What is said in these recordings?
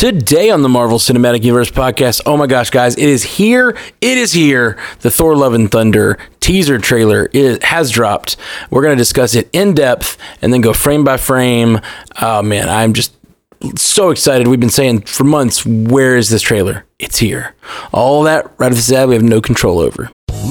Today on the Marvel Cinematic Universe podcast, oh my gosh, guys, it is here. It is here. The Thor Love and Thunder teaser trailer is, has dropped. We're going to discuss it in depth and then go frame by frame. Oh man, I'm just so excited. We've been saying for months, where is this trailer? It's here. All that right off the bat, we have no control over.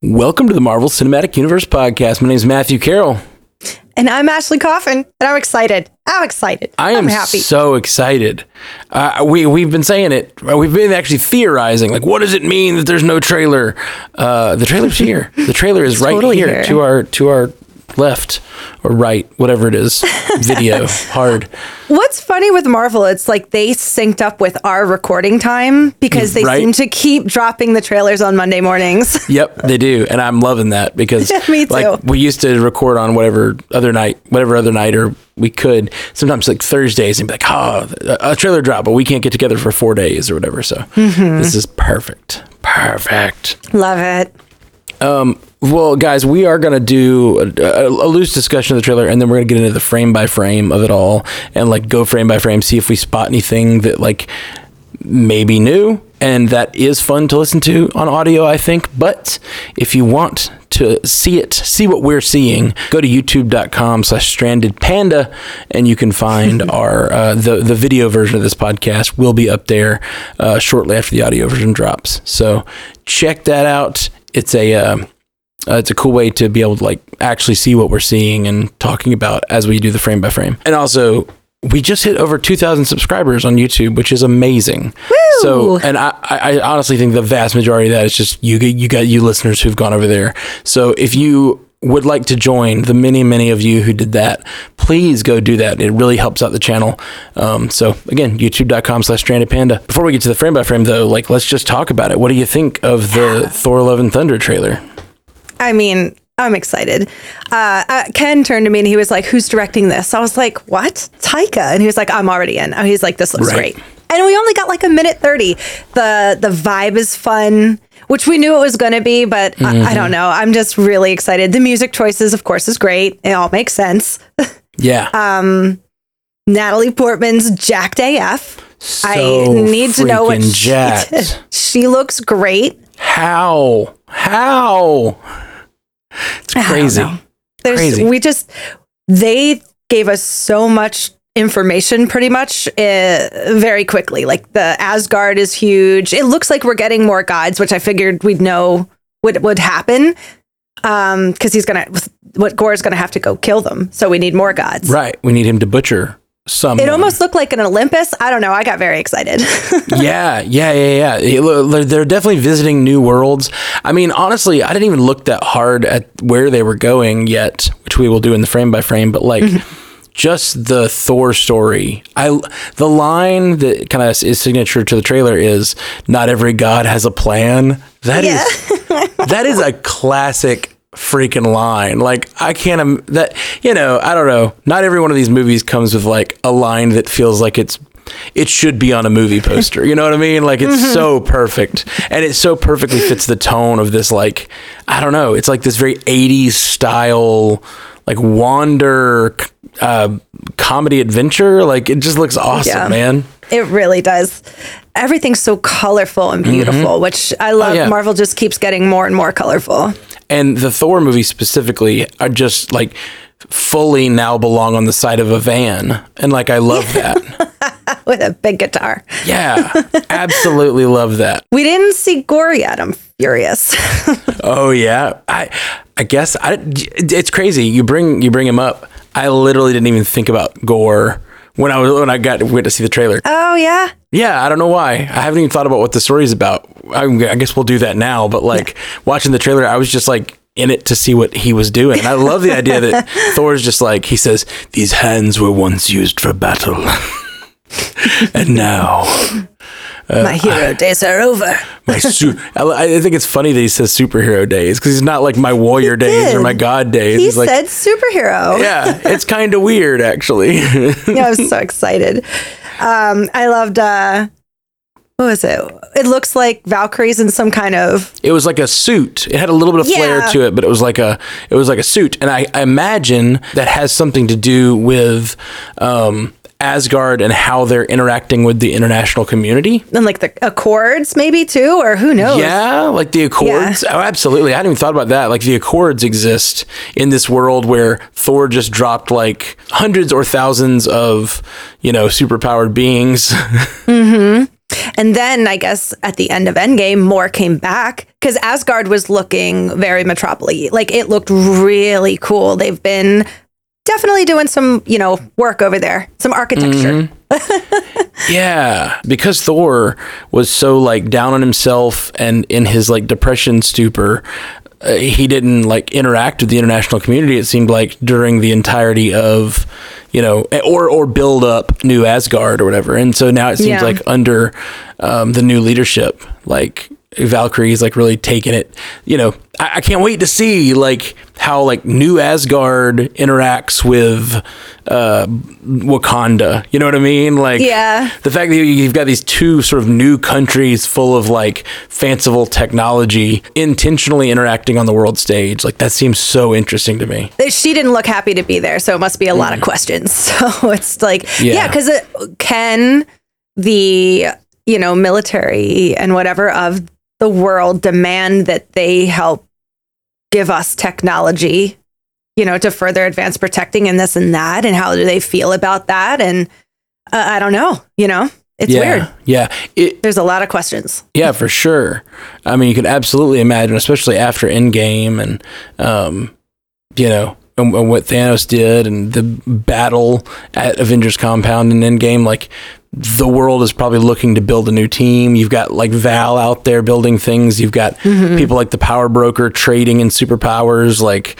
Welcome to the Marvel Cinematic Universe podcast. My name is Matthew Carroll. And I'm Ashley Coffin, and I'm excited. I'm excited. I am I'm happy. so excited. Uh, we we've been saying it. We've been actually theorizing. Like, what does it mean that there's no trailer? Uh, the trailer's here. The trailer is right Totally here, here. to our to our left or right, whatever it is. Video hard. What's funny with Marvel, it's like they synced up with our recording time because they Right. seem to keep dropping the trailers on Monday mornings. Yep, they do, and I'm loving that because Me too. like we used to record on whatever other night, whatever other night, or we could sometimes like Thursdays and be like, oh, a trailer drop, but we can't get together for four days or whatever. So Mm-hmm. this is perfect, perfect. Love it. Well, guys, we are going to do a, a, a loose discussion of the trailer, and then we're going to get into the frame by frame of it all, and like go frame by frame, see if we spot anything that like maybe new, and that is fun to listen to on audio, I think. But if you want to see it, see what we're seeing, go to youtube.com slash stranded panda, and you can find our uh, the the video version of this podcast will be up there uh, shortly after the audio version drops. So check that out. It's a uh, uh, it's a cool way to be able to like actually see what we're seeing and talking about as we do the frame by frame. And also, we just hit over 2,000 subscribers on YouTube, which is amazing. So, and I, I honestly think the vast majority of that is just you. You got you listeners who've gone over there. So if you would like to join the many many of you who did that please go do that it really helps out the channel um, so again youtube.com slash stranded panda before we get to the frame by frame though like let's just talk about it what do you think of the thor love and thunder trailer I mean, I'm excited. Uh, uh, Ken turned to me and he was like, Who's directing this? I was like, What? Taika. And he was like, I'm already in. Oh, he's like, This looks Right. great. And we only got like a minute 30. The the vibe is fun, which we knew it was going to be, but I, I don't know. I'm just really excited. The music choices, of course, is great. It all makes sense. yeah Natalie Portman's jacked AF. I need to know what she did. She looks great. How? How? It's I don't crazy. know. There's, Crazy. We just they gave us so much information pretty much uh, very quickly. Like the Asgard is huge. It looks like we're getting more gods, which I figured we'd know would would happen. Um, because he's gonna what Gorr's gonna have to go kill them. So we need more gods. Right. We need him to butcher some. It almost looked like an Olympus. I don't know. I got very excited. yeah, yeah, yeah, yeah. They're they're definitely visiting new worlds. I mean, honestly, I didn't even look that hard at where they were going yet, which we will do in the frame by frame. But like, mm-hmm. just the Thor story. I the line that kind of is signature to the trailer is "Not every god has a plan." That is that is a classic freaking line. Like I can't im- that you know, I don't know. Not every one of these movies comes with like a line that feels like it's it should be on a movie poster. You know what I mean? Like it's so perfect. And it so perfectly fits the tone of this like I don't know, it's like this very 80s style like wander uh comedy adventure. Like it just looks awesome, Yeah. man. It really does. Everything's so colorful and beautiful, which I love. Mm-hmm. Oh, yeah. Marvel just keeps getting more and more colorful. And the Thor movie specifically are just like fully now belong on the side of a van, and like I love that. with a big guitar. yeah, absolutely love that. We didn't see Gorr yet. I'm furious. Oh yeah, I I guess I, it's crazy. You bring you bring him up. I literally didn't even think about Gorr when I was when I got went to see the trailer. oh yeah. Yeah, I don't know why. I haven't even thought about what the story's about. I, I guess we'll do that now. But like watching the trailer, I was just like in it to see what he was doing. And I love the idea that Thor's just like he says, "These hands were once used for battle, and now My hero days are over. my su- I, I think it's funny that he says superhero days because he's not like my warrior days or my god days. He He's like, said superhero. yeah, it's kind of weird actually. yeah, I was so excited. Um, I loved uh what was it? It looks like Valkyrie's in some kind of it was like a suit. It had a little bit of flair Yeah. to it, but it was like a it was like a suit, and I, I imagine that has something to do with um, Asgard and how they're interacting with the international community. and like the Accords, maybe too, or who knows? Yeah, like the Accords. Oh, absolutely. I hadn't even thought about that. Like the Accords exist in this world where Thor just dropped like hundreds or thousands of, you know, superpowered beings. And then I guess at the end of Endgame, more came back because Asgard was looking very metropolis. Like it looked really cool. They've been definitely doing some, you know, work over there, some architecture. Mm-hmm. Yeah, because Thor was so like down on himself and in his like depression stupor, uh, he didn't like interact with the international community. It seemed like during the entirety of, you know, or or build up New Asgard or whatever. And so now it seems Yeah. like under um, the new leadership, like Valkyrie's like really taking it. You know, I, I can't wait to see like how like New Asgard interacts with uh, Wakanda. You know what I mean? Like, Yeah. the fact that you've got these two sort of new countries full of like fanciful technology intentionally interacting on the world stage, like that seems so interesting to me. She didn't look happy to be there, so it must be a lot of questions. So it's like, Yeah. yeah, because can the you know military and whatever of the world demand that they help give us technology, you know, to further advance protecting and this and that, and how do they feel about that? And uh, I don't know, you know, it's yeah, weird. yeah, it, There's a lot of questions. yeah, for sure. I mean, you can absolutely imagine, especially after Endgame and, um, you know, and, and what Thanos did and the battle at Avengers Compound and Endgame, like the world is probably looking to build a new team. You've got like Val out there building things. You've got mm-hmm. people like the Power Broker trading in superpowers. Like,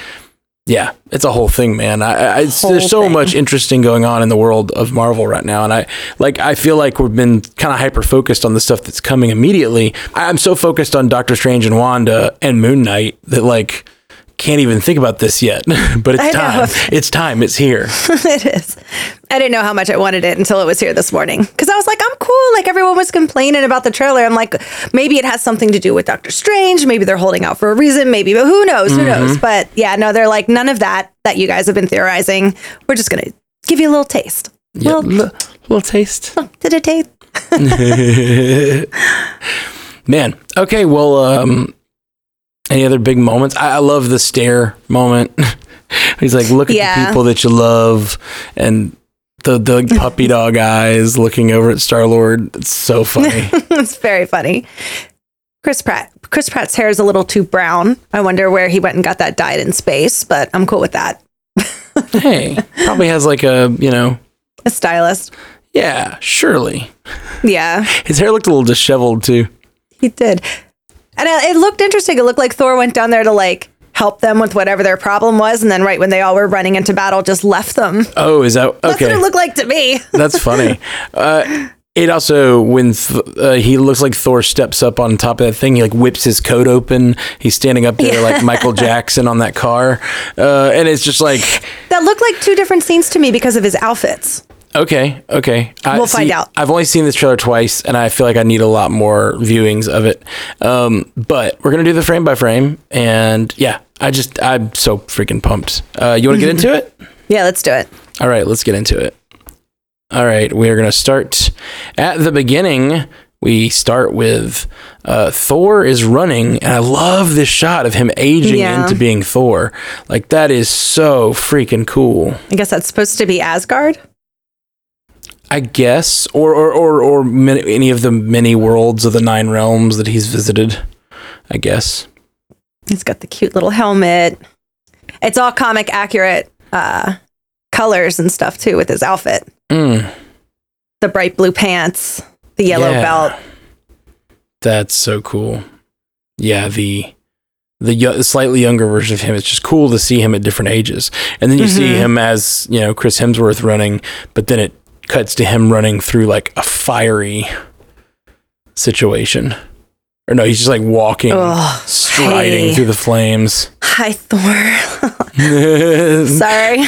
yeah, it's a whole thing, man. I, I it's, there's so thing. much interesting going on in the world of Marvel right now, and I like. I feel like we've been kind of hyper focused on the stuff that's coming immediately. I- I'm so focused on Doctor Strange and Wanda and Moon Knight that like can't even think about this yet. but it's time. It's time. It's here. it is. I didn't know how much I wanted it until it was here this morning because I was like, I'm cool. Like everyone was complaining about the trailer. I'm like, maybe it has something to do with Doctor Strange. Maybe they're holding out for a reason. Maybe, but who knows? Who knows? But yeah, no, they're like none of that that you guys have been theorizing. We're just gonna give you a little taste. Yeah, Little, l- little taste. did it taste? Man. Okay. Well, um, any other big moments? I, I love the stare moment. He's like, look at the people that you love, and the the puppy dog eyes looking over at Star Lord. It's so funny. it's very funny. Chris Pratt. Chris Pratt's hair is a little too brown. I wonder where he went and got that dyed in space, but I'm cool with that. hey, probably has like a you know, A stylist. yeah, surely. Yeah. His hair looked a little disheveled too. He did. And it it looked interesting. It looked like Thor went down there to like help them with whatever their problem was. And then right when they all were running into battle, just left them. Oh, is that okay? That's what it looked like to me. That's funny. Uh, it also when th- uh, he looks like Thor steps up on top of that thing, he like whips his coat open. He's standing up there like Michael Jackson on that car, uh, and it's just like that looked like two different scenes to me because of his outfits. Okay, okay. I, We'll find out. I've only seen this trailer twice, and I feel like I need a lot more viewings of it. Um, but we're gonna do the frame by frame, and yeah, I just I'm so freaking pumped. Uh, you want to get into it? Yeah, let's do it. All right, let's get into it. All right, we are going to start at the beginning we start with uh, Thor is running, and I love this shot of him aging Yeah. into being Thor. Like that is so freaking cool. I guess that's supposed to be Asgard. I guess, or or or, or many, any of the many worlds of the nine realms that he's visited. I guess. He's got the cute little helmet. It's all comic accurate uh, colors and stuff too with his outfit. Mm, The bright blue pants, the yellow Yeah. belt. that's so cool. Yeah, the the yo- slightly younger version of him. It's just cool to see him at different ages, and then you see Mm-hmm. him as you know Chris Hemsworth running, but then it cuts to him running through like a fiery situation. Or no, he's just like walking, striding hey. through the flames. Hi, Thor. Sorry.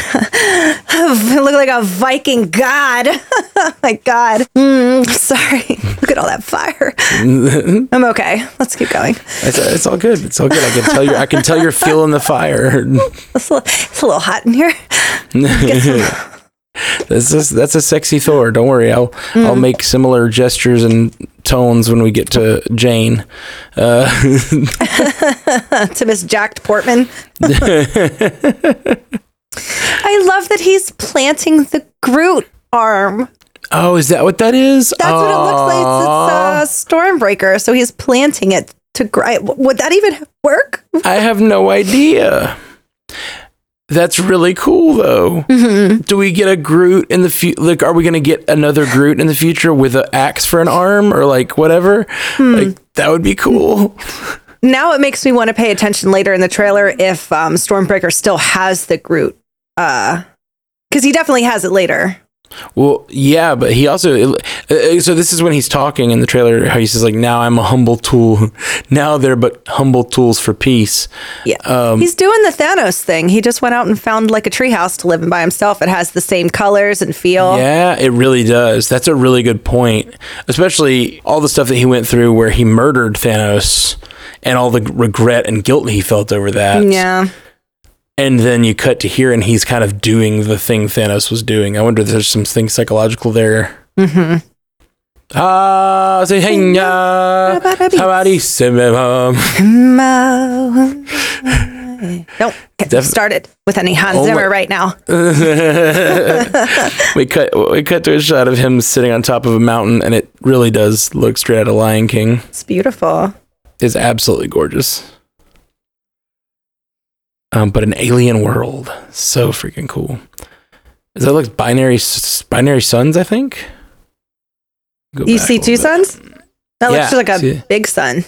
I look like a Viking god. my god. Mm, sorry. Look at all that fire. I'm okay. Let's keep going. It's, it's all good. It's all good. I can tell you. I can tell you're feeling the fire. It's a, little, it's a little hot in here. This is that's a sexy Thor. Don't worry. I'll I'll Mm. make similar gestures and tones when we get to Jane. Uh, to Miss Jacked Portman. I love that he's planting the Groot arm. oh, is that what that is? That's what it looks like. It's, it's a Stormbreaker. So he's planting it to. Would that even work? I have no idea. That's really cool, though. Mm-hmm. Do we get a Groot in the future? Like, are we going to get another Groot in the future with an axe for an arm or like whatever? Hmm. Like, that would be cool. Now it makes me want to pay attention later in the trailer if um, Stormbreaker still has the Groot. Because he definitely has it later. Well, yeah, but he also. Uh, so this is when he's talking in the trailer. How he says like, "Now I'm a humble tool. now they're but humble tools for peace." Yeah. He's doing the Thanos thing. He just went out and found like a treehouse to live in by himself. It has the same colors and feel. Yeah, it really does. That's a really good point. Especially all the stuff that he went through where he murdered Thanos and all the regret and guilt he felt over that. Yeah. And then you cut to here and he's kind of doing the thing Thanos was doing. I wonder if there's something psychological there. Mm-hmm. Ah, say hey, Don't get Def- started with any Hans Oh my- Zimmer right now. we cut we cut to a shot of him sitting on top of a mountain and it really does look straight out of Lion King. It's beautiful. It's absolutely gorgeous. Um, but an alien world, so freaking cool. Is that like binary binary suns? I think. Go you see two bit. suns? That Yeah, looks like a see- big sun. Is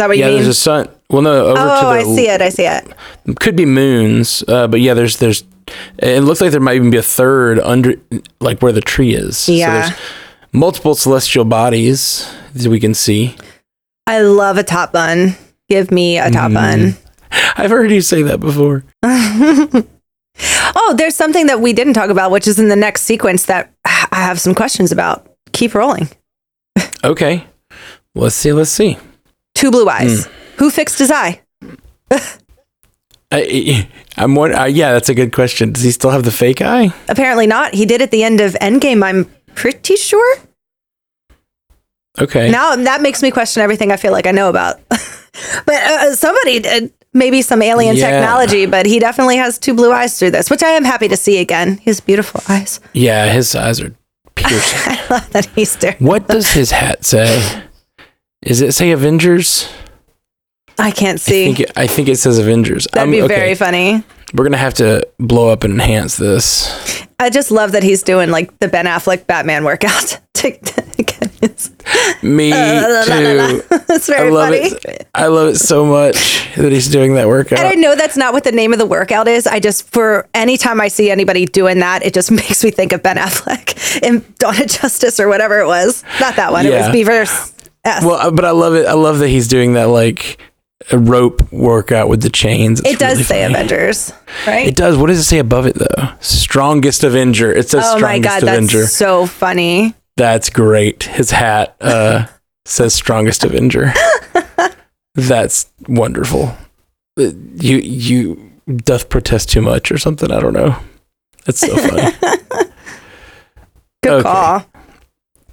that what Yeah, you mean? Yeah, there's a sun. Well, no, over to oh, the I see it. I see it. could be moons, uh, but yeah, there's there's. It looks like there might even be a third under, like where the tree is. Yeah. So there's multiple celestial bodies that we can see. I love a top bun. Give me a top Mm-hmm. bun. I've heard you say that before. Oh, there's something that we didn't talk about, which is in the next sequence that I have some questions about. Keep rolling. Okay, let's see. Let's see. Two blue eyes. Hmm. Who fixed his eye? I, I'm one. Uh, yeah, that's a good question. Does he still have the fake eye? Apparently not. He did at the end of Endgame, I'm pretty sure. Okay. Now that makes me question everything I feel like I know about. but uh, somebody did. Maybe some alien Yeah. technology, but he definitely has two blue eyes through this, which I am happy to see again. His beautiful eyes. yeah, his eyes are piercing. I love that he's there. what does his hat say? Is it say Avengers? I can't I see. think it, I think it says Avengers. That'd Um, be okay, very funny. We're gonna have to blow up and enhance this. I just love that he's doing like the Ben Affleck Batman workout. to get his- Me too. It's I love funny. it. I love it so much that he's doing that workout. And I know that's not what the name of the workout is. I just, for any time I see anybody doing that, it just makes me think of Ben Affleck in Dawn of Justice or whatever it was. Not that one. It was Beaver's S. Well, uh, but I love it. I love that he's doing that like a rope workout with the chains. It's it does really say funny. Avengers, right? It does. What does it say above it though? Strongest Avenger. It says oh my strongest God, Avenger. that's so funny. That's great. His hat uh, says strongest Avenger. That's wonderful. Uh, You you doth protest too much or something. I don't know. That's so funny. Good Okay. call.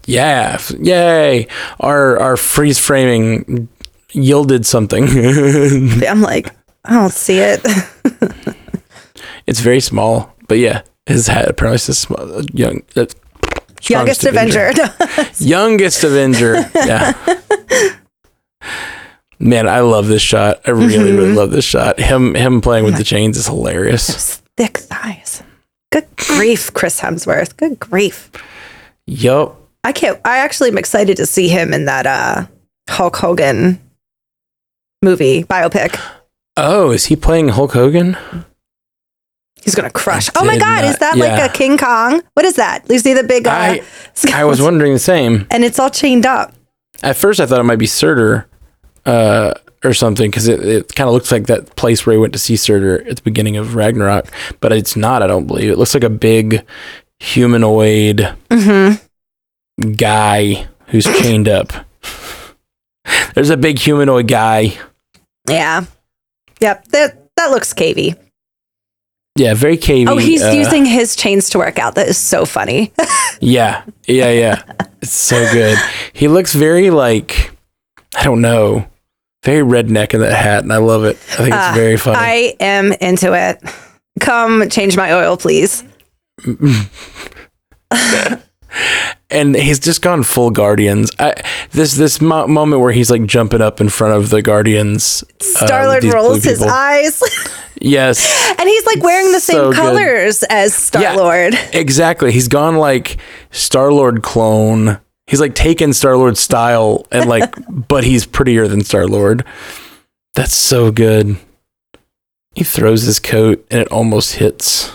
Yeah, yay! Our our freeze framing yielded something. I'm like, I don't see it. it's very small, but yeah, his hat apparently says small, young. Youngest strongest Avenger. Youngest Avenger. Yeah. Man, I love this shot. I really, Mm-hmm. really love this shot. Him him playing with the chains is hilarious. Thick thighs. Good grief, Chris Hemsworth. Good grief. Yup. I can't. I actually am excited to see him in that uh, Hulk Hogan movie biopic. Oh, is he playing Hulk Hogan? He's gonna crush. I Oh my God! not- is that yeah. like a King Kong? What is that? You see the big? Uh, I I was wondering the same. and it's all chained up. At first, I thought it might be Surtur uh, or something because it, it kind of looks like that place where he went to see Surtur at the beginning of Ragnarok, but it's not. I don't believe it looks like a big humanoid guy who's chained up. There's a big humanoid guy. Yeah. Yep. That that looks cavey. Yeah, very cavey. Oh, he's uh, using his chains to work out. That is so funny. Yeah, yeah, yeah. it's so good. He looks very like I don't know, very redneck in that hat, and I love it. I think it's Uh, very funny. I am into it. Come change my oil, please. and he's just gone full Guardians. I, this this mo- moment where he's like jumping up in front of the Guardians. uh, Star Lord these blue rolls his eyes, Yes, and he's like wearing the same So good. colors as Star Yeah. Exactly. He's gone like Star Lord clone. He's like taken Star Lord style and like, but he's prettier than Star Lord. That's so good. He throws his coat and it almost hits.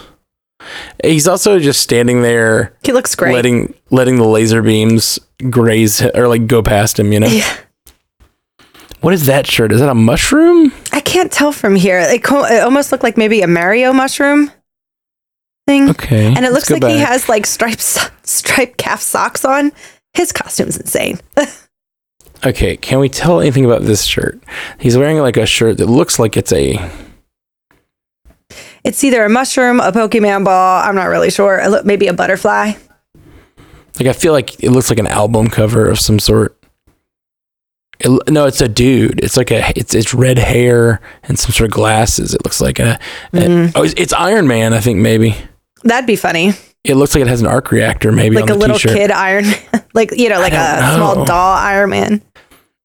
He's also just standing there He looks great. letting letting the laser beams graze or like go past him, you know. Yeah. What is that shirt? Is that a mushroom? I can't tell from here. It, co- it almost looked like maybe a Mario mushroom thing. Okay. And it looks like go he has like stripes, striped calf socks on. His costume's insane. Okay, can we tell anything about this shirt? He's wearing like a shirt that looks like it's a It's either a mushroom, a Pokemon ball. I'm not really sure. Maybe a butterfly. like I feel like it looks like an album cover of some sort. It, no, it's a dude. It's like a it's it's red hair and some sort of glasses. It looks like a, a- Mm-hmm. oh, it's, it's Iron Man. I think maybe That'd be funny. it looks like it has an arc reactor. Maybe Like a little t-shirt. kid Iron Man. like, you know, like a know. small doll Iron Man.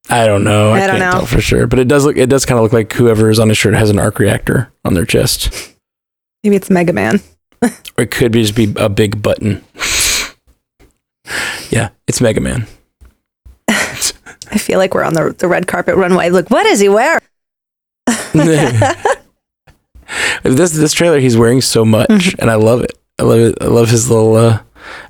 I don't know. I, I don't can't know. tell for sure, but it does look. It does kind of look like whoever is on his shirt has an arc reactor on their chest, Maybe it's Mega Man. or it could be just be a big button. yeah, it's Mega Man. I feel like we're on the, the red carpet runway. Look, what is he wearing? this this trailer, he's wearing so much, Mm-hmm. and I love it. I love it. I love his little. Uh,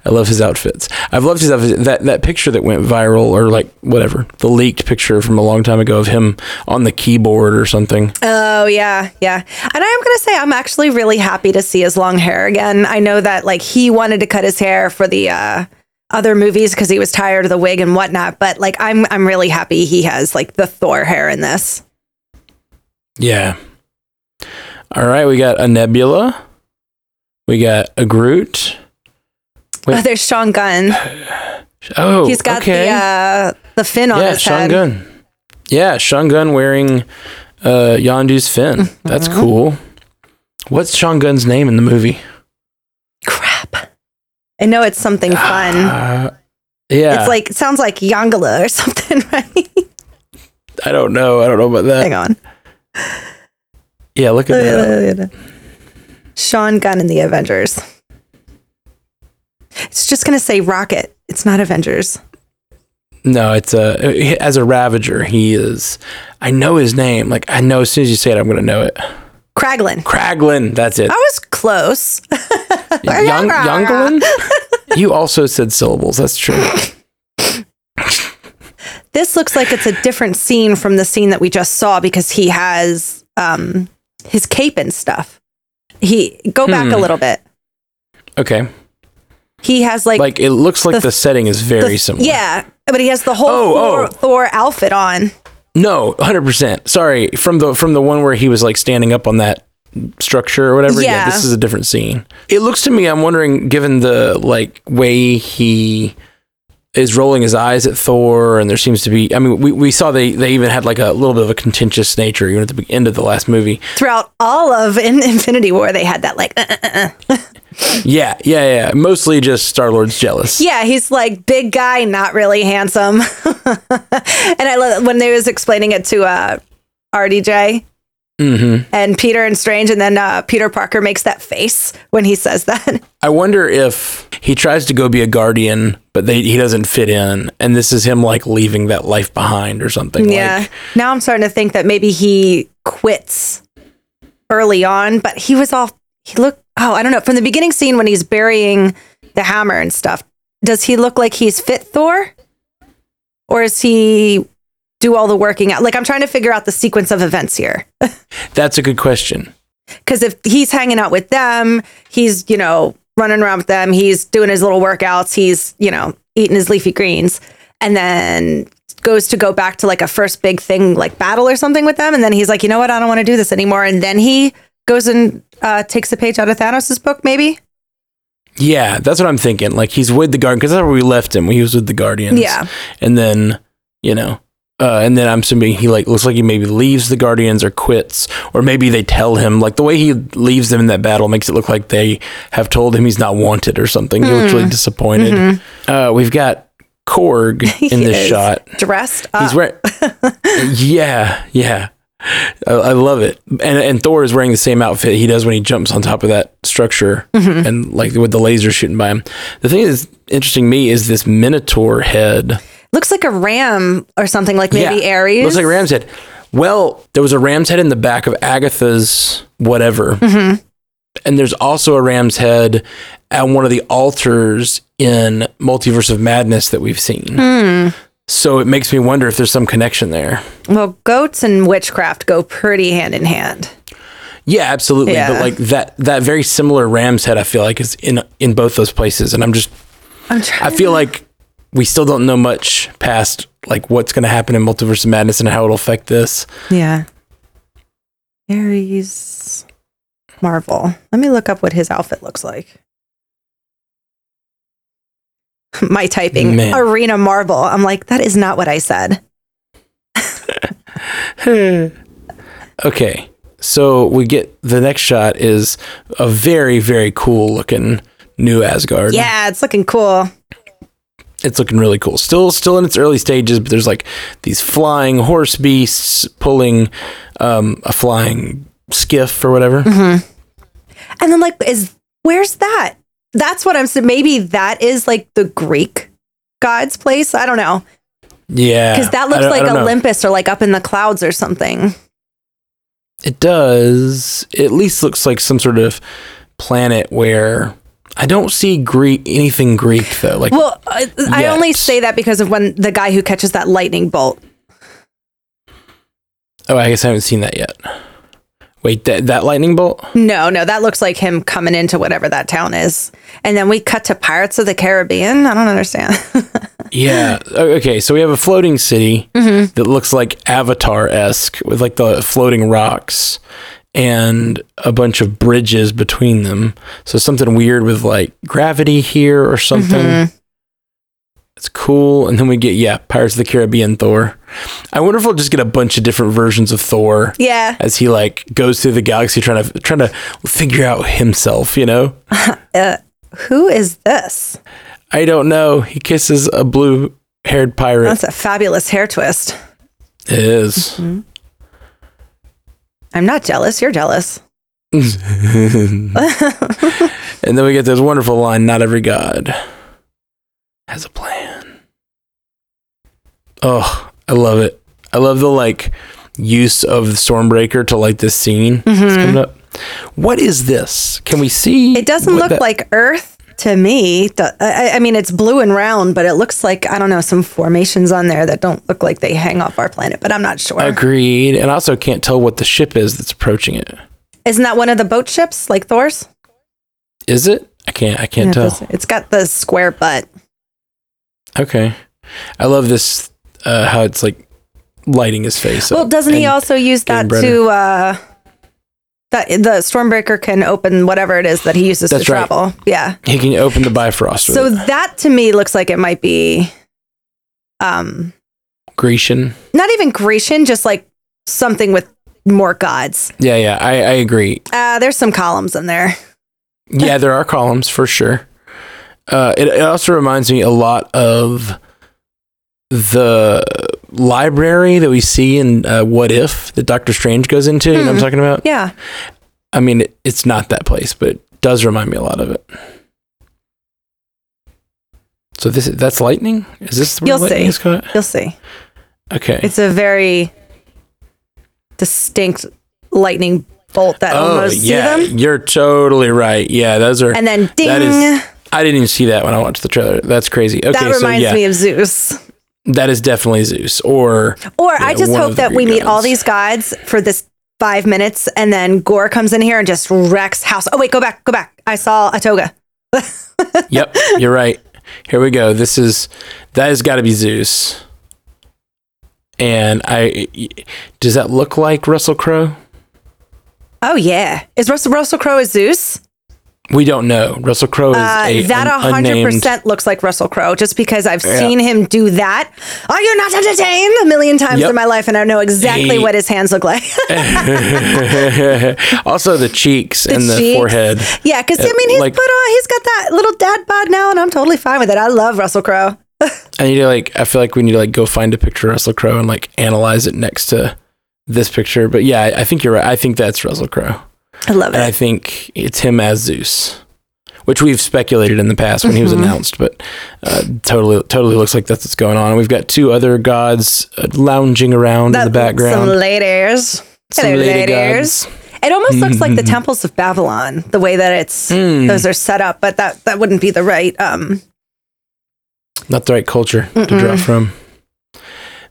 I love his outfits. I've loved his outfits. That that picture that went viral, or like whatever, the leaked picture from a long time ago of him on the keyboard or something. Oh yeah, yeah. And I'm gonna say I'm actually really happy to see his long hair again. I know that like he wanted to cut his hair for the uh, other movies because he was tired of the wig and whatnot. But like I'm I'm really happy he has like the Thor hair in this. Yeah. All right, we got a Nebula. We got a Groot. Wait. Oh, there's Sean Gunn. Oh, He's got okay. the uh, the fin on yeah, his Sean head. Gunn. Yeah, Sean Gunn wearing uh, Yondu's fin. That's Mm-hmm. cool. What's Sean Gunn's name in the movie? Crap. I know it's something fun. Uh, yeah, It's like it sounds like Yangala or something, right? I don't know. I don't know about that. Hang on. Yeah, look at that. Sean Gunn in the Avengers. It's just gonna say Rocket. It's not Avengers. No, it's a as a Ravager. He is. I know his name. Like I know as soon as you say it, I'm gonna know it. Kraglin. Kraglin. That's it. I was close. Young Younglin. you also said syllables. That's true. This looks like it's a different scene from the scene that we just saw because he has um his cape and stuff. He go back Hmm. a little bit. Okay. He has like, Like it looks like the- the, setting is the- very similar. Yeah, but he has the whole Oh, Thor, oh. Thor outfit on. No, hundred percent. Sorry, from the from the one where he was like standing up on that structure or whatever. Yeah. this is a different scene. It looks to me. I'm wondering, given the like way he is rolling his eyes at Thor, and there seems to be. I mean, we, we saw they they even had like a little bit of a contentious nature even at the end of the last movie. Throughout all of in Infinity War, they had that like, uh, uh, uh. Yeah, yeah, yeah. Mostly just Star Lord's jealous. yeah, he's like big guy, not really handsome. and I love when they was explaining it to uh, RDJ and Peter and Strange, and then uh, Peter Parker makes that face when he says that. I wonder if he tries to go be a guardian, but they, he doesn't fit in, and this is him like leaving that life behind or something. Yeah. Like, now I'm starting to think that maybe he quits early on, but he was all he looked oh, I don't know. From the beginning scene when he's burying the hammer and stuff, does he look like he's fit Thor? Or is he do all the working out? Like I'm trying to figure out the sequence of events here. that's a good question. Because if he's hanging out with them, he's, you know, running around with them, he's doing his little workouts, he's, you know, eating his leafy greens, and then goes to go back to like a first big thing, like battle or something with them. And then he's like, you know what? I don't want to do this anymore. And then he goes and uh, takes a page out of Thanos' book, maybe? Yeah, that's what I'm thinking. Like he's with the guard because that's where we left him. He was with the guardians. Yeah. and then you know, uh, and then I'm assuming he like looks like he maybe leaves the guardians or quits, or maybe they tell him like the way he leaves them in that battle makes it look like they have told him he's not wanted or something. He looks really disappointed. Uh, we've got Korg in this shot. Dressed up. He's wearing, yeah, yeah. I, I love it, and and Thor is wearing the same outfit he does when he jumps on top of that structure, and like with the laser shooting by him. The thing that's interesting to me is this Minotaur head. Looks like a ram or something, like maybe Yeah, Ares. Looks like a ram's head. Well, there was a ram's head in the back of Agatha's whatever, Mm-hmm. and there's also a ram's head at one of the altars in Multiverse of Madness that we've seen. Hmm. So it makes me wonder if there's some connection there. Well, goats and witchcraft go pretty hand in hand. Yeah, absolutely. Yeah. But like that that very similar ram's head I feel like is in in both those places and I'm just I'm trying. I feel like we still don't know much past like what's going to happen in Multiverse of Madness and how it'll affect this. Yeah. Ares Marvel. Let me look up what his outfit looks like. My typing Man. Arena Marvel. I'm like, that is not what I said. Okay. So we get the next shot is a very very cool looking new Asgard. Yeah, it's looking cool. It's looking really cool. Still still in its early stages, but there's like these flying horse beasts pulling um, a flying skiff or whatever. And then like is where's that? That's what I'm saying. Maybe that is like the Greek god's place. I don't know. Yeah. Because that looks like don't know. Olympus or like up in the clouds or something. It does. It at least looks like some sort of planet where I don't see Greek anything Greek though. Like Well, uh, I, I only say that because of when the guy who catches that lightning bolt. oh, I guess I haven't seen that yet. Wait, that that lightning bolt? No, no, that looks like him coming into whatever that town is. And then we cut to Pirates of the Caribbean. I don't understand. Yeah. Okay, so we have a floating city Mm-hmm. that looks like Avatar esque with like the floating rocks and a bunch of bridges between them. So something weird with like gravity here or something. Mm-hmm. It's cool. And then we get, yeah, Pirates of the Caribbean Thor. I wonder if we'll just get a bunch of different versions of Thor. yeah. As he like goes through the galaxy trying to trying to figure out himself, you know? Who is this? I don't know. He kisses a blue haired pirate. That's a fabulous hair twist. it is. Mm-hmm. I'm not jealous. You're jealous. And then we get this wonderful line Not every God has a plan. Oh, I love it. I love the like use of the Stormbreaker to light this scene that's coming up. What is this? Can we see? Mm-hmm. It doesn't look that- like Earth to me. I, I mean, it's blue and round, but it looks like, I don't know, some formations on there that don't look like they hang off our planet, but I'm not sure. Agreed. And I also can't tell what the ship is that's approaching it. Isn't that one of the boat ships like Thor's? Is it? I can't. I can't Yeah, tell. It's got the square butt. Okay. I love this. Uh, how it's like lighting his face. Well, doesn't he also use that to uh that the Stormbreaker can open whatever it is that he uses That's to right. travel. Yeah. He can open the Bifrost. So it. that to me looks like it might be um Grecian. not even Grecian, just like something with more gods. Yeah, yeah, I, I agree. Uh there's some columns in there. Yeah, there are columns for sure. Uh, it, it also reminds me a lot of the library that we see in uh, What If that Doctor Strange goes into. You know what I'm talking about? Yeah. I mean, it, it's not that place, but it does remind me a lot of it. So this that's lightning. Is this where You'll lightning see. is caught? You'll see. Okay. It's a very distinct lightning bolt that oh almost yeah, see them. you're totally right. Yeah, those are. And then ding. That is. I didn't even see that when I watched the trailer. That's crazy. Okay, that so reminds yeah, me of Zeus. that is definitely Zeus. Or Or Yeah, I just hope that we Greek meet all these gods for this five minutes and then Gorr comes in here and just wrecks house. Oh wait, go back, go back. I saw a toga. yep, you're right. Here we go. This is that has got to be Zeus. And I does that look like Russell Crowe? Oh yeah. Is Russell Russell Crowe a Zeus? We don't know. Russell Crowe is Uh, a that un- hundred percent looks like Russell Crowe, just because I've Yeah. seen him do that. Are you not entertained? A million times Yep. in my life, and I know exactly He- what his hands look like. also the cheeks and the cheeks. forehead. yeah, because I mean, he's like- put on, he's got that little dad bod now, and I'm totally fine with it. I love Russell Crowe. I need to like. I feel like we need to like go find a picture of Russell Crowe and like analyze it next to this picture. But yeah, I, I think you're right. I think that's Russell Crowe, I love it. and I think it's him as Zeus, which we've speculated in the past when he was Mm-hmm. announced. But uh, totally, totally looks like that's what's going on. And we've got two other gods uh, lounging around in the background. Some ladies. Some Hello, lady ladies. gods. It almost looks like the temples of Babylon, the way that it's Hmm. those are set up, but that that wouldn't be the right. Um, Not the right culture to draw from.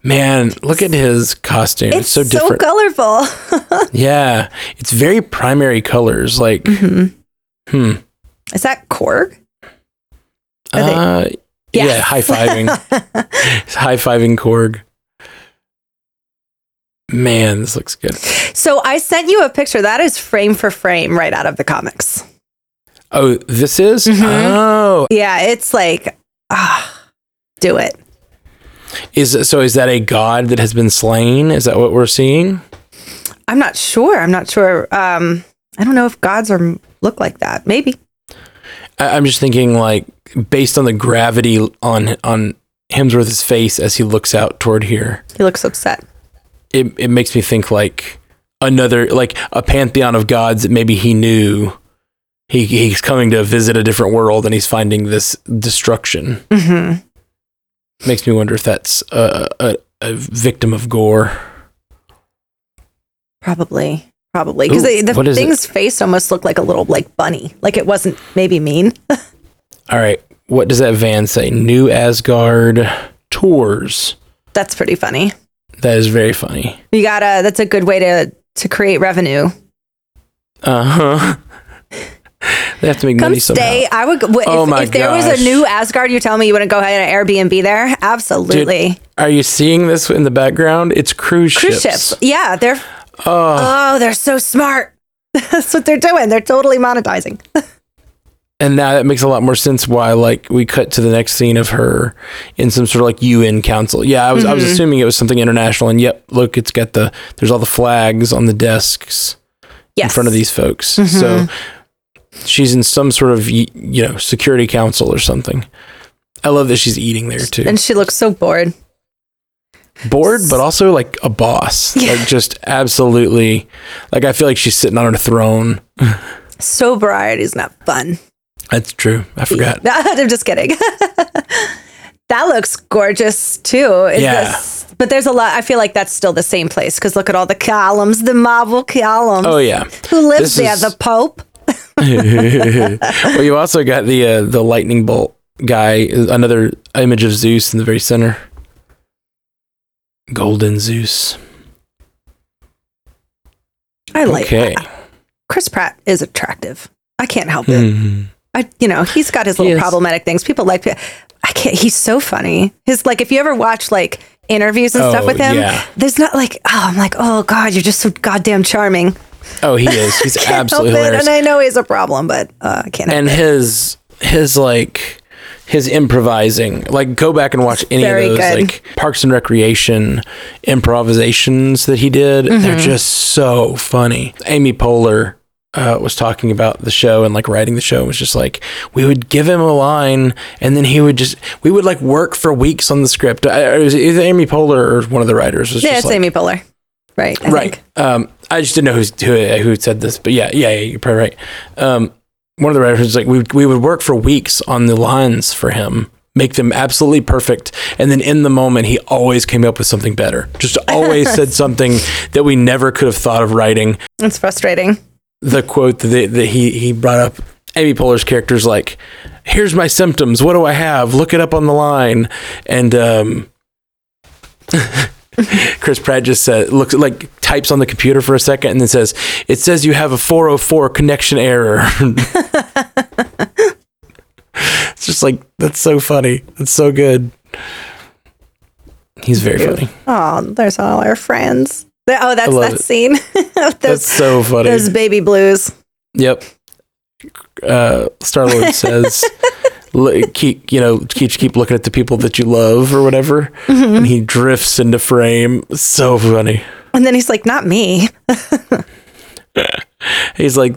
Man, look at his costume. It's, it's so so, different. colorful. yeah, it's very primary colors. Like, Mm-hmm. hmm. Is that Korg? Are they- Uh, yeah, high fiving, high fiving Korg. Man, this looks good. So I sent you a picture. That is frame for frame right out of the comics. Oh, this is. Mm-hmm. Oh, Yeah, it's like, ah, do it. Is so? Is that a god that has been slain? Is that what we're seeing? I'm not sure. I'm not sure. Um, I don't know if gods are look like that. Maybe. I, I'm just thinking, like, based on the gravity on on Hemsworth's face as he looks out toward here, He looks upset. it it makes me think like another like a pantheon of gods that maybe he knew. He he's coming to visit a different world and he's finding this destruction. hmm Makes me wonder if that's a, a, a victim of Gorr. Probably. Probably. Because the is it? thing's face almost looked like a little like bunny. Like it wasn't maybe mean. All right, what does that van say? New Asgard tours. That's pretty funny. That is very funny. You gotta that's a good way to to create revenue. Uh huh. they have to make Come money somehow. stay. I would. If, Oh my if there was a new Asgard, you tell me you wouldn't go ahead and Airbnb there. Absolutely. Are you seeing this in the background? It's cruise, Cruise ships. ships. Yeah, they're. Oh, Oh, they're so smart. That's what they're doing. They're totally monetizing. and now that makes a lot more sense. Why, like, we cut to the next scene of her in some sort of like UN council. Yeah, I was I was Mm-hmm. assuming it was something international. And yep, look, it's got the there's all the flags on the desks Yes. in front of these folks. Mm-hmm. So she's in some sort of you know security council or something. I love that she's eating there too. And she looks so bored. bored, but also like a boss. Like just absolutely like I feel like she's sitting on her throne. Sobriety is not fun. That's true. I forgot. I'm just kidding. that looks gorgeous too. Is Yeah. this- but there's a lot. I feel like that's still the same place because look at all the columns, the marble columns. Oh yeah. Who lives This there? is- The Pope. well, you also got the uh, the lightning bolt guy. Another image of Zeus in the very center. Golden Zeus. I like Okay. Chris Pratt is attractive. I can't help it. Mhm. I, you know, he's got his little is. problematic things. People like, I can't. He's so funny. His like, if you ever watch like interviews and stuff Oh, with him, yeah. there's not like, oh, I'm like, oh God, you're just so goddamn charming. Oh, he is. He's absolutely hilarious. And I know he's a problem, but uh, I can't. Help and it. his his like his improvising. Like go back and watch any Very of those good. like Parks and Recreation improvisations that he did. They're Mm-hmm. just so funny. Amy Poehler uh, was talking about the show and like writing the show was just like we would give him a line and then he would just we would like work for weeks on the script. I, it was either Amy Poehler or one of the writers was Yeah, just it's like, Amy Poehler. Right. I right. Um, I just didn't know who's, who who said this, but yeah, yeah, yeah you're probably right. Um, one of the writers was like, we we would work for weeks on the lines for him, make them absolutely perfect, and then in the moment, he always came up with something better. Just always said something that we never could have thought of writing. It's frustrating. The quote that, that he he brought up. Amy Poehler's character's like, "Here's my symptoms. What do I have? Look it up on the line." And um, Chris Pratt just said, looks like types on the computer for a second and then says, "It says you have a 404 connection error." it's just like that's so funny. That's so good. He's very funny. Oh, there's all our friends. Oh, that's that it. scene. those, That's so funny. those baby blues. Yep. Uh, Star Lord says, "L- "Keep you know keep keep looking at the people that you love or whatever," and he drifts into frame. So funny. And then he's like, not me. He's like,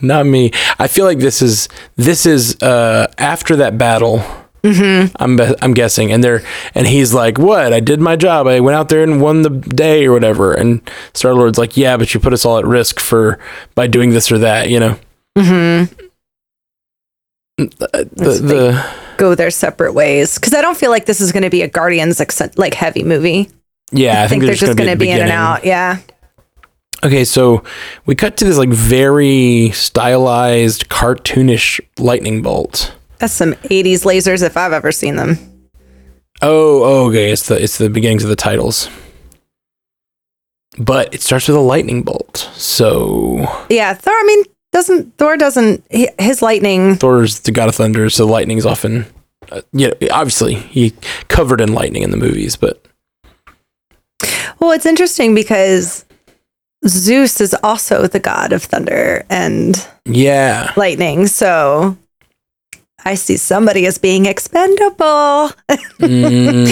"Not me." I feel like this is this is uh, after that battle. Mm-hmm. I'm I'm guessing, and they're and he's like, "What? I did my job. I went out there and won the day or whatever." And Star Lord's like, "Yeah, but you put us all at risk for by doing this or that." You know. Mm-hmm. The, the Go their separate ways. Because I don't feel like this is going to be a Guardians like heavy movie. yeah, I, think, they're just going to at be in and out. Yeah. Okay, so we cut to this like very stylized, cartoonish lightning bolt. That's some 80s lasers if I've ever seen them. Oh, oh, okay, it's the it's the beginnings of the titles. But it starts with a lightning bolt. So Yeah. Thor, I mean, doesn't, Thor doesn't, he- his lightning, Thor's the god of thunder, so lightning's often, uh, you know, obviously he covered in lightning in the movies, but well, it's interesting because Zeus is also the god of thunder and yeah, lightning. So I see somebody as being expendable. Mm,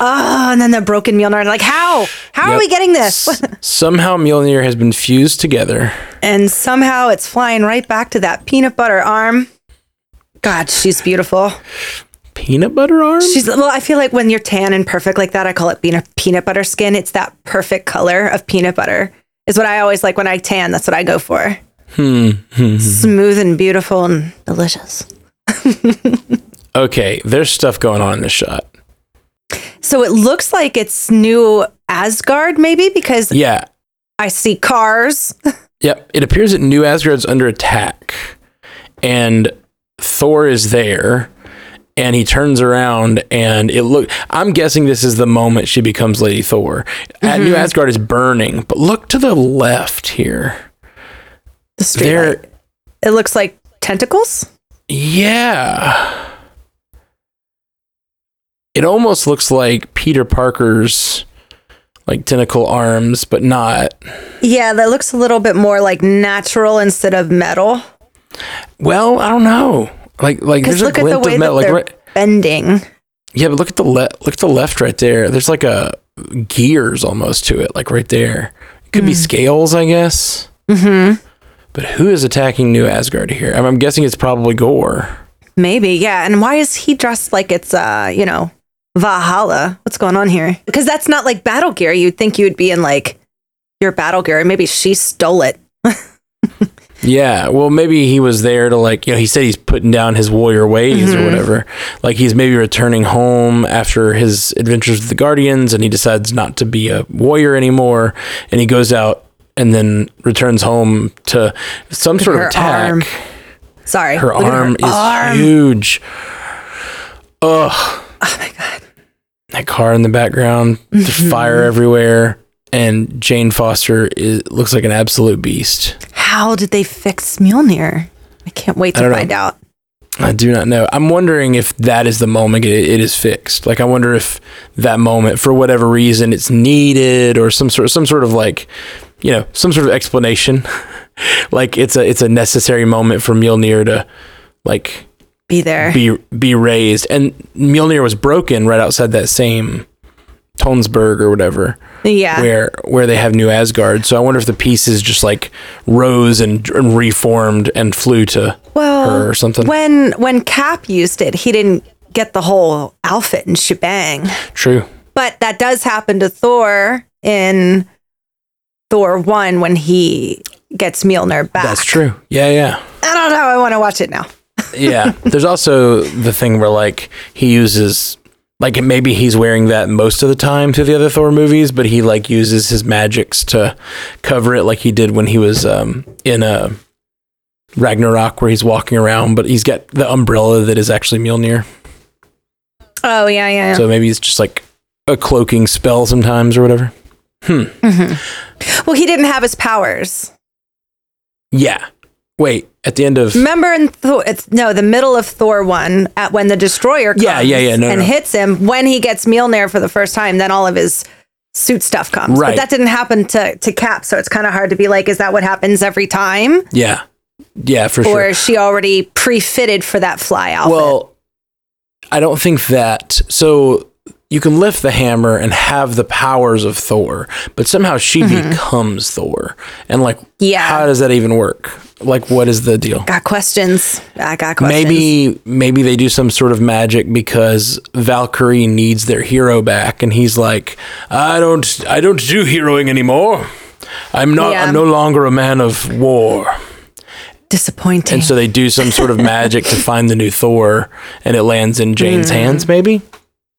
Oh, and then the broken Mjolnir. Like, how? How are we getting this? s- somehow Mjolnir has been fused together. and somehow it's flying right back to that peanut butter arm. God, she's beautiful. Peanut butter arm. She's well. I feel like when you're tan and perfect like that, I call it peanut peanut butter skin. It's that perfect color of peanut butter. Is what I always like when I tan. That's what I go for. Hmm. Smooth and beautiful and delicious. Okay, there's stuff going on in this shot. So it looks like it's new Asgard, maybe because Yeah, I see cars. Yep. It appears that New Asgard's under attack, and Thor is there, and he turns around, and it look. I'm guessing this is the moment she becomes Lady Thor. At New mm-hmm. Asgard is burning, but look to the left here. The street There. It looks like tentacles. Yeah. It almost looks like Peter Parker's like tentacle arms, but not. Yeah, that looks a little bit more like natural instead of metal. Well, I don't know. Like like there's a look at the way of metal. that Like right, bending. Yeah, but look at the left. Look at the left right there. There's like a gears almost to it, like right there. It could be scales, I guess. Mm-hmm. But who is attacking New Asgard here? I'm, I'm guessing it's probably Gorr. Maybe, yeah. And why is he dressed like it's uh, you know, Valhalla? What's going on here? Because that's not like battle gear. You'd think you would be in like your battle gear. Maybe she stole it. Yeah, well, maybe he was there to like, you know, he said he's putting down his warrior ways or whatever. Like he's maybe returning home after his adventures with the Guardians, and he decides not to be a warrior anymore, and he goes out and then returns home to some sort Her of attack. arm. Sorry. Her Look arm is arm. huge. Ugh. Oh my god. That car in the background, there's Mm-hmm. fire everywhere, and Jane Foster is, looks like an absolute beast. How did they fix Mjolnir? I can't wait to don't know. find out. I do not know. I'm wondering if that is the moment it, it is fixed. Like I wonder if that moment, for whatever reason, it's needed or some sort, some sort of like, you know, some sort of explanation. like it's a it's a necessary moment for Mjolnir to like be there. be be raised. And Mjolnir was broken right outside that same Tonsberg or whatever, yeah. where where they have New Asgard. So I wonder if the pieces just like rose and, and reformed and flew to well, her or something. When when Cap used it, he didn't get the whole outfit and shebang. True. But that does happen to Thor in Thor 1 when he gets Mjolnir back. That's true. Yeah, yeah. I don't know. I want to watch it now. yeah. There's also the thing where like he uses like maybe he's wearing that most of the time to the other Thor movies, but he like uses his magics to cover it like he did when he was um in a Ragnarok where he's walking around, but he's got the umbrella that is actually Mjolnir. Oh, yeah, yeah. yeah. So maybe it's just like a cloaking spell sometimes or whatever. Hmm. well, he didn't have his powers. Yeah. Wait, at the end of Remember in Thor, it's, no, the middle of Thor 1, at when the destroyer comes Yeah, yeah, yeah, no, and no. hits him, when he gets Mjolnir for the first time, then all of his suit stuff comes. Right. But that didn't happen to, to Cap, so it's kind of hard to be like, is that what happens every time? yeah. Yeah, for sure. Or sure. is she already pre-fitted for that fly outfit? Well, I don't think that. So you can lift the hammer and have the powers of Thor, but somehow she becomes Thor. And like, Mm-hmm. Yeah. how does that even work? Like, what is the deal? got questions. I got questions. Maybe maybe they do some sort of magic because Valkyrie needs their hero back, and he's like, I don't I don't do heroing anymore. I'm not. Yeah. I'm no longer a man of war. disappointing. And so they do some sort of magic to find the new Thor, and it lands in Jane's Hmm. hands. Maybe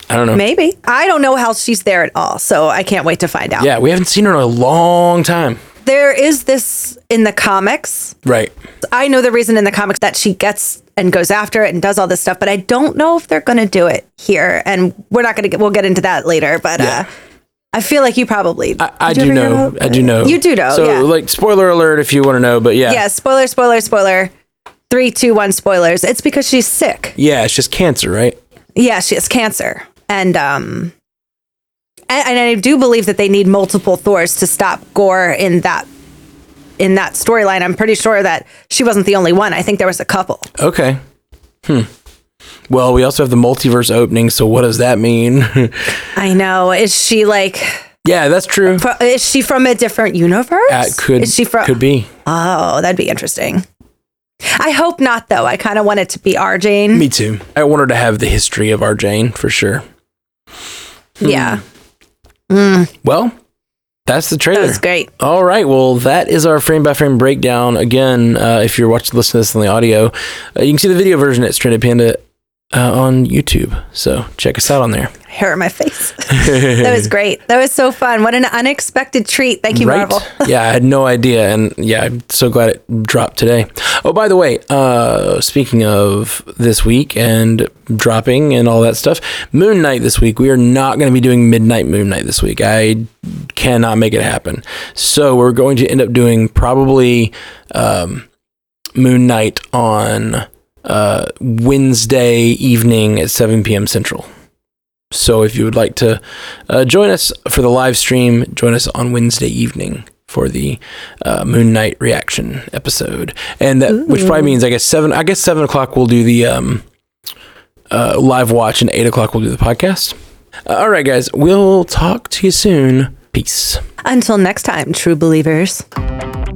I don't know. Maybe. I don't know how she's there at all, so I can't wait to find out. Yeah, we haven't seen her in a long time. There is this in the comics. Right. I know the reason in the comics that she gets and goes after it and does all this stuff, but I don't know if they're going to do it here. And we're not going to get, we'll get into that later, but uh, I feel like you probably. I, I you do know. I do know. You do know, So, yeah. like, spoiler alert if you want to know, but yeah. Yeah, spoiler, spoiler, spoiler. Three, two, one, spoilers. It's because she's sick. Yeah, it's just cancer, right? Yeah, she has cancer. And, um, and, and I do believe that they need multiple Thors to stop Gorr in that in that storyline. I'm pretty sure that she wasn't the only one. I think there was a couple. Okay. Hmm. Well, we also have the multiverse opening, so what does that mean? I know. Is she like yeah, that's true. is she from a different universe? Uh, could is she from could be. Oh, that'd be interesting. I hope not though. I kind of want it to be our Jane. Me too. I want her to have the history of our Jane for sure. Yeah. Well, that's the trailer. was great. All right. Well, that is our frame by frame breakdown. Again, uh, if you're watching, listening to this on the audio, uh, you can see the video version at Stranded Panda uh, on YouTube. So check us out on there. Hair in my face. that was great. That was so fun. What an unexpected treat. Thank you, right? Marvel. yeah, I had no idea, and yeah, I'm so glad it dropped today. Oh, by the way, uh, speaking of this week and dropping and all that stuff, Moon Knight this week. We are not going to be doing Midnight Moon Knight this week. I cannot make it happen. So we're going to end up doing probably um, Moon Knight on uh, Wednesday evening at 7 p.m. Central. So if you would like to uh, join us for the live stream, join us on Wednesday evening for the uh, Moon Knight reaction episode, and that which probably means I guess seven. I guess seven o'clock we'll do the um, uh, live watch, and eight o'clock we'll do the podcast. Uh, all right, guys, we'll talk to you soon. Peace. Until next time, true believers.